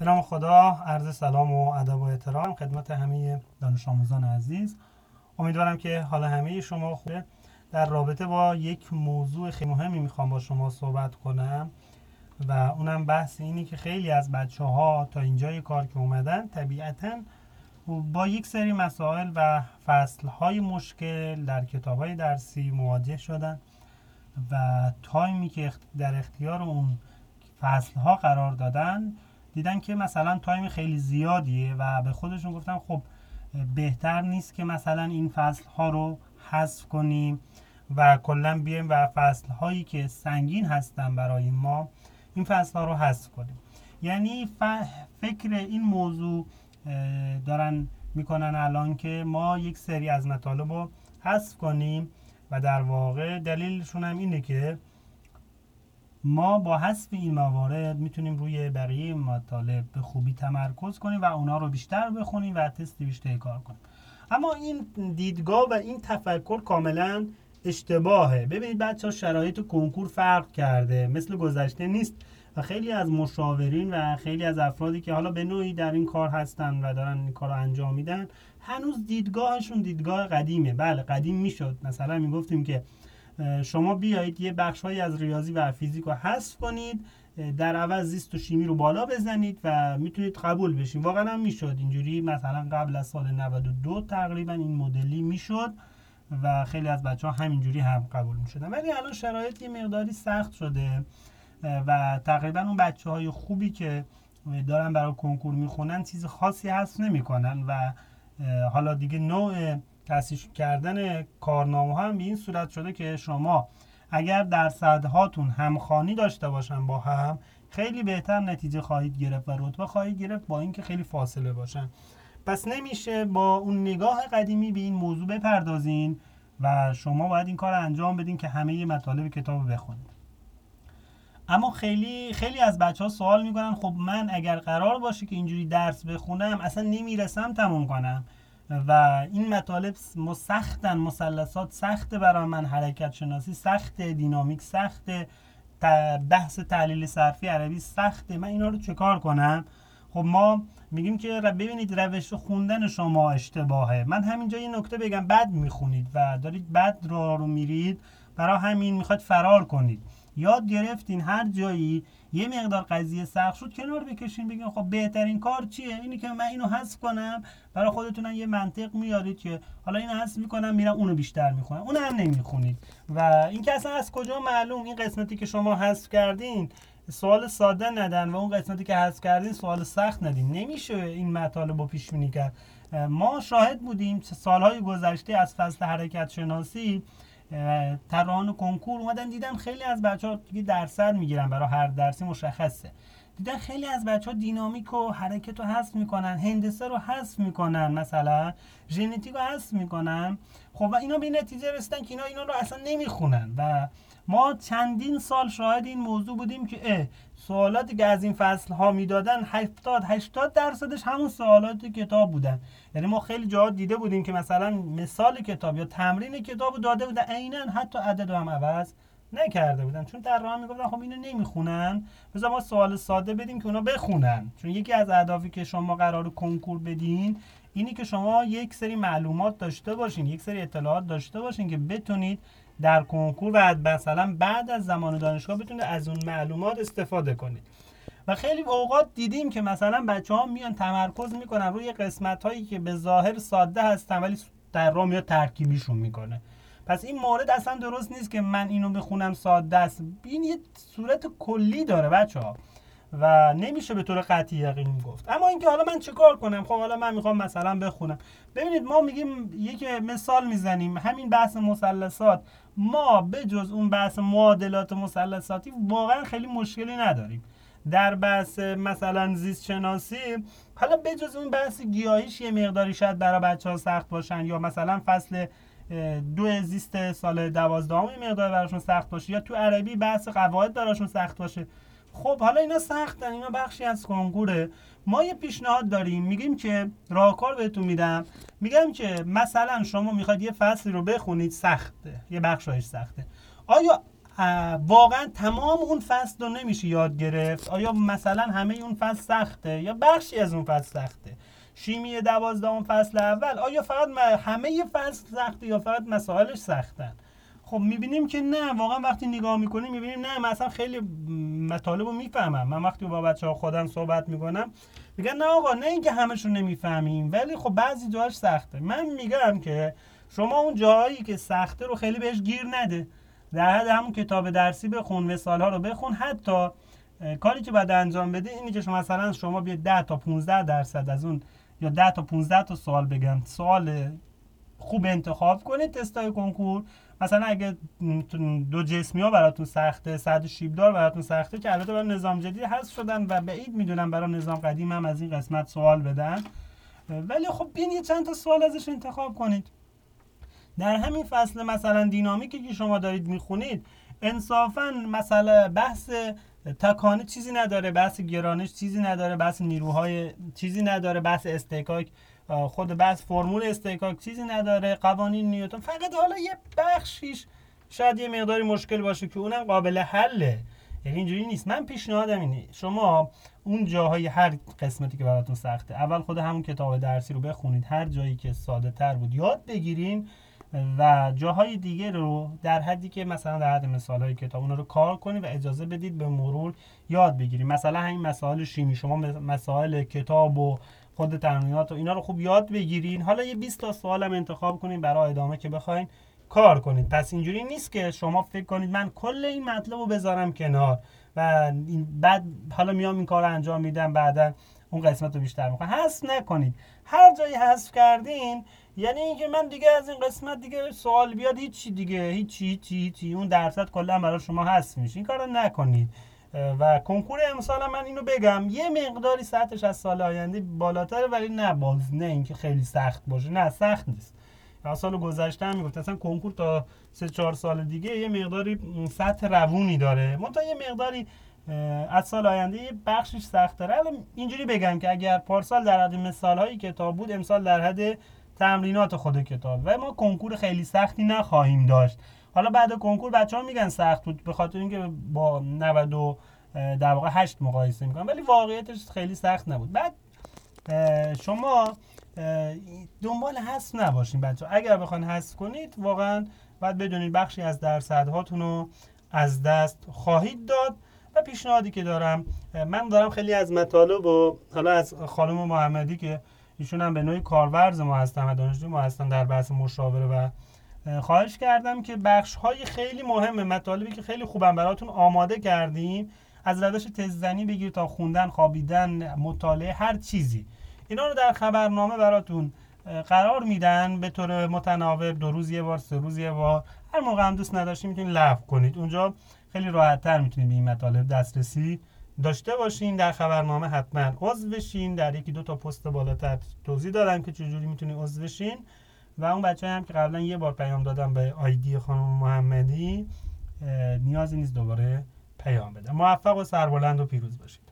به نام خدا عرض سلام و ادب و احترام خدمت همه دانش آموزان عزیز. امیدوارم که حال همه شما خوبه. در رابطه با یک موضوع خیلی مهمی می‌خوام با شما صحبت کنم و اونم بحث اینی که خیلی از بچه ها تا اینجای کار که اومدن طبیعتا با یک سری مسائل و فصل های مشکل در کتاب های درسی مواجه شدن و time ی که در اختیار اون فصل ها قرار دادن دیدن که مثلا time خیلی زیادیه و به خودشون گفتن خب بهتر نیست که مثلا این فصل ها رو حذف کنیم و کلا بیایم و فصل هایی که سنگین هستن برای ما این فصل ها رو حذف کنیم. یعنی فکر این موضوع دارن می‌کنن الان که ما یک سری از مطالب رو حذف کنیم و در واقع دلیلشون هم اینه که ما با حذف این موارد می‌تونیم روی بقیه مطالب به خوبی تمرکز کنیم و اونا رو بیشتر بخونیم و تست بیشتری کار کنیم. اما این دیدگاه و این تفکر کاملا اشتباهه. ببینید بچه ها شرایط کنکور فرق کرده مثل گذشته نیست و خیلی از مشاورین و خیلی از افرادی که حالا به نوعی در این کار هستن و دارن این کار رو انجام میدن هنوز دیدگاهشون دیدگاه قدیمه. بله قدیم می‌شد. مثلا می‌گفتیم که شما بیایید یه بخشهایی از ریاضی و فیزیک رو حذف کنید در عوض زیست و شیمی رو بالا بزنید و می‌تونید قبول بشین. واقعا هم می‌شد. اینجوری مثلا قبل از سال 92 تقریبا این مدلی می‌شد و خیلی از بچه ها همینجوری هم قبول می‌شدن. ولی الان شرایط یه مقداری سخت شده و تقریبا اون بچه های خوبی که دارن برای کنکور می‌خونن چیز خاصی هست نمی‌کنن و حالا دیگه نوع تاسیس کردن کارنامه هم به این صورت شده که شما اگر درصدهاتون همخانی داشته باشن با هم خیلی بهتر نتیجه خواهید گرفت و رتبه خواهید گرفت با اینکه خیلی فاصله باشن. پس نمیشه با اون نگاه قدیمی به این موضوع بپردازین و شما باید این کار انجام بدین که همه مطالب کتاب بخونید. اما خیلی خیلی از بچه ها سوال می‌کنن خب من اگر قرار باشه که اینجوری درس بخونم اصلا نمی‌رسم تموم کنم. و این مطالب سختن مثلثات سخته برای من حرکت شناسی سخت دینامیک سخت بحث تحلیل صرفی عربی سخته. من اینا رو چکار کنم؟ خب ما میگیم که ببینید روش خوندن شما اشتباهه. من همینجا یه نکته بگم. بد می‌خونید و دارید بد رو رو میرید. برای همین می‌خواد فرار کنید. یاد گرفتین هر جایی یه مقدار قضیه سخت شد کنار بکشین بگین خب بهترین کار چیه؟ اینی که من اینو حذف کنم برای خودتونم یه منطق میارید که حالا اینو حذف می‌کنم میرم اونو بیشتر می‌خونم. اون هم نمی‌خونید. و این که اصلا از کجا معلوم این قسمتی که شما حذف کردین؟ سوال ساده ندن و اون قسمتی که حذف کردین سوال سخت ندین. نمیشه این مطالب رو پیش بینی کرد. ما شاهد بودیم سالهای گذشته از فصل حرکت شناسی طراحان کنکور اومدن دیدن خیلی از بچه ها دیگه درصد می‌گیرن برای هر درسی مشخصه. دیدن خیلی از بچه ها دینامیک و حرکت رو حذف می‌کنن هندسه رو حذف می‌کنن مثلا ژنتیک رو حذف می‌کنن. خب و اینا به نتیجه رسیدن که اینا اینا رو اصلا نمی‌خونن و ما چندین سال شاهد این موضوع بودیم که سوالاتی که از این فصل ها می‌دادن 70 80 درصدش همون سوالات کتاب بودن. یعنی ما خیلی جاها دیده بودیم که مثلا مثال کتاب یا تمرین کتاب داده بودن. عینا حتی عدد هم عوض نکرده بودن. چون در راه می‌گفتن خب اینو نمی‌خونن. بذار ما سوال ساده بدیم که اونا بخونن. چون یکی از اهدافی که شما قرار کنکور بدین اینی که شما یک سری معلومات داشته باشین یک سری اطلاعات داشته باشین که بتونید در کنکور و مثلا بعد از زمان دانشگاه بتونید از اون معلومات استفاده کنید و خیلی اوقات دیدیم که مثلا بچه ها میان تمرکز می‌کنن روی قسمت هایی که به ظاهر ساده هستن ولی در را میاد ترکیبیشون می‌کنه. پس این مورد اصلا درست نیست که من اینو بخونم ساده است. این یه صورت کلی داره بچه ها و نمیشه به طور قطعی یقین گفت. اما اینکه حالا من چیکار کنم؟ خب حالا من می‌خوام مثلا بخونم. ببینید ما میگیم یک مثال می‌زنیم. همین بحث مثلثات. ما به جز اون بحث معادلات مثلثاتی واقعا خیلی مشکلی نداریم. در بحث مثلا زیست شناسی حالا بجز اون بحث گیاهیش یه مقداری شاید برای بچه ها سخت باشن یا مثلا فصل دو زیست سال دوازدهم یه مقدار براشون سخت باشه یا تو عربی بحث قواعد براشون سخت باشه. خب حالا اینا سختن اینا بخشی از کنکوره. ما یه پیشنهاد داریم میگیم که راهکار بهتون میدم. میگم که مثلا شما می‌خواید یه فصلی رو بخونید سخته. یه بخشایش سخته. آیا واقعا تمام اون فصل رو نمیشه یاد گرفت؟ آیا مثلا همه اون فصل سخته؟ یا بخشی از اون فصل سخته؟ شیمی دوازدهم فصل اول. آیا فقط همه فصل سخته یا فقط مسائلش سختن؟ خب می‌بینیم که نه واقعا وقتی نگاه می‌کنیم می‌بینیم نه مثلا خیلی مطالب رو می‌فهمم. من وقتی با بچه ها خودم صحبت می‌کنم میگن نه آقا نه اینکه همش رو نمی‌فهمیم ولی خب بعضی جاهاش سخته. من میگم که شما اون جاهایی که سخته رو خیلی بهش گیر نده. در حد همون کتاب درسی بخون مثال ها رو بخون. حتی کاری که باید انجام بده اینی که شما مثلا شما بیاید 10 تا 15 درصد از اون یا 10 تا 15 تا سوال بگم سوال خوب انتخاب کنید تستای کنکور. مثلا اگه دو جسمی ها براتون سخته صد شیبدار براتون سخته که البته برای نظام جدید حذف شدن و بعید می‌دونم برای نظام قدیم هم از این قسمت سوال بدن. ولی خب بین چند تا سوال ازش انتخاب کنید. در همین فصل مثلا دینامیکی که شما دارید می‌خونید انصافا مثلا بحث تکانه چیزی نداره بحث گرانش چیزی نداره بحث نیروهای چیزی نداره بحث استحکاک خود بحث فرمول استحکاک چیزی نداره قوانین نیوتن. فقط حالا یه بخشیش شاید یه مقداری مشکل باشه که اونم قابل حله. یعنی اینجوری نیست. من پیشنهادم اینه شما اون جاهای هر قسمتی که براتون سخته اول خود همون کتاب درسی رو بخونید. هر جایی که ساده تر بود یاد بگیرین و جاهای دیگه رو در حدی که مثلا در حد مثال های کتاب رو کار کنید و اجازه بدید به مرور یاد بگیرید. مثلا همین مسائل شیمی. شما مسائل کتاب و خود تمرینات و اینا رو خوب یاد بگیرین. حالا یه 20 تا سوال هم انتخاب کنین برای ادامه که بخواین کار کنید پس اینجوری نیست که شما فکر کنید من کل این مطلب رو بذارم کنار و بعد حالا میام این کار انجام میدم بعدا اون قسمت رو بیشتر می‌کنم حذف نکنید. هر جایی حذف کردین یعنی اینکه من دیگه از این قسمت دیگه سوال بیاد هیچی دیگه هیچی هیچی هیچی. اون درصد کلا برای شما حذف میشه. این کارو نکنید. و کنکور امسال من اینو بگم یه مقداری سطحش از سال آینده بالاتره ولی نه باز نه اینکه خیلی سخت باشه. نه سخت نیست. یا سال گذشته هم می‌گفت اصلا کنکور تا سه چهار سال دیگه یه مقداری سطح روونی داره. منتها یه مقداری از سال آینده یه بخشش سخت داره اینجوری بگم که اگر پارسال در حد مثال هایی کتاب بود امسال در حد تمرینات خود کتاب. و ما کنکور خیلی سختی نخواهیم داشت. حالا بعد کنکور بچه ها میگن سخت بود به خاطر اینکه با 90 در واقع 8 مقایسه می‌کنن ولی واقعیتش خیلی سخت نبود. بعد شما دنبال حذف نباشین بچه اگر بخواین حذف کنید واقعا باید بدونید بخشی از درصدهاتون رو از دست خواهید داد. و پیشنهادی که دارم من دارم خیلی از مطالب و حالا از خانم محمدی که ایشون هم به نوعی کارورز ما هستن و دانشجو ما هستن در بحث مشاوره و خواهش کردم که بخش های خیلی مهم مطالبی که خیلی خوبم براتون آماده کردیم. از روش تزنی بگیر تا خوندن خوابیدن مطالعه هر چیزی. اینا رو در خبرنامه براتون قرار میدن. به طور متناوب دو روز یه بار سه روز یه بار. هر موقع هم دوست نداشتین می‌تونید لغو کنید. اونجا خیلی راحت تر می‌تونید به این مطالب دسترسی داشته باشین. در خبرنامه حتما عضو بشین. در یکی دو تا پست بالاتر توضیح دادم که چجوری می‌تونید عضو بشین. و اون بچه هم که قبلا یه بار پیام دادم به آیدی خانم محمدی نیازی نیست دوباره پیام بدم موفق و سربلند و پیروز باشید.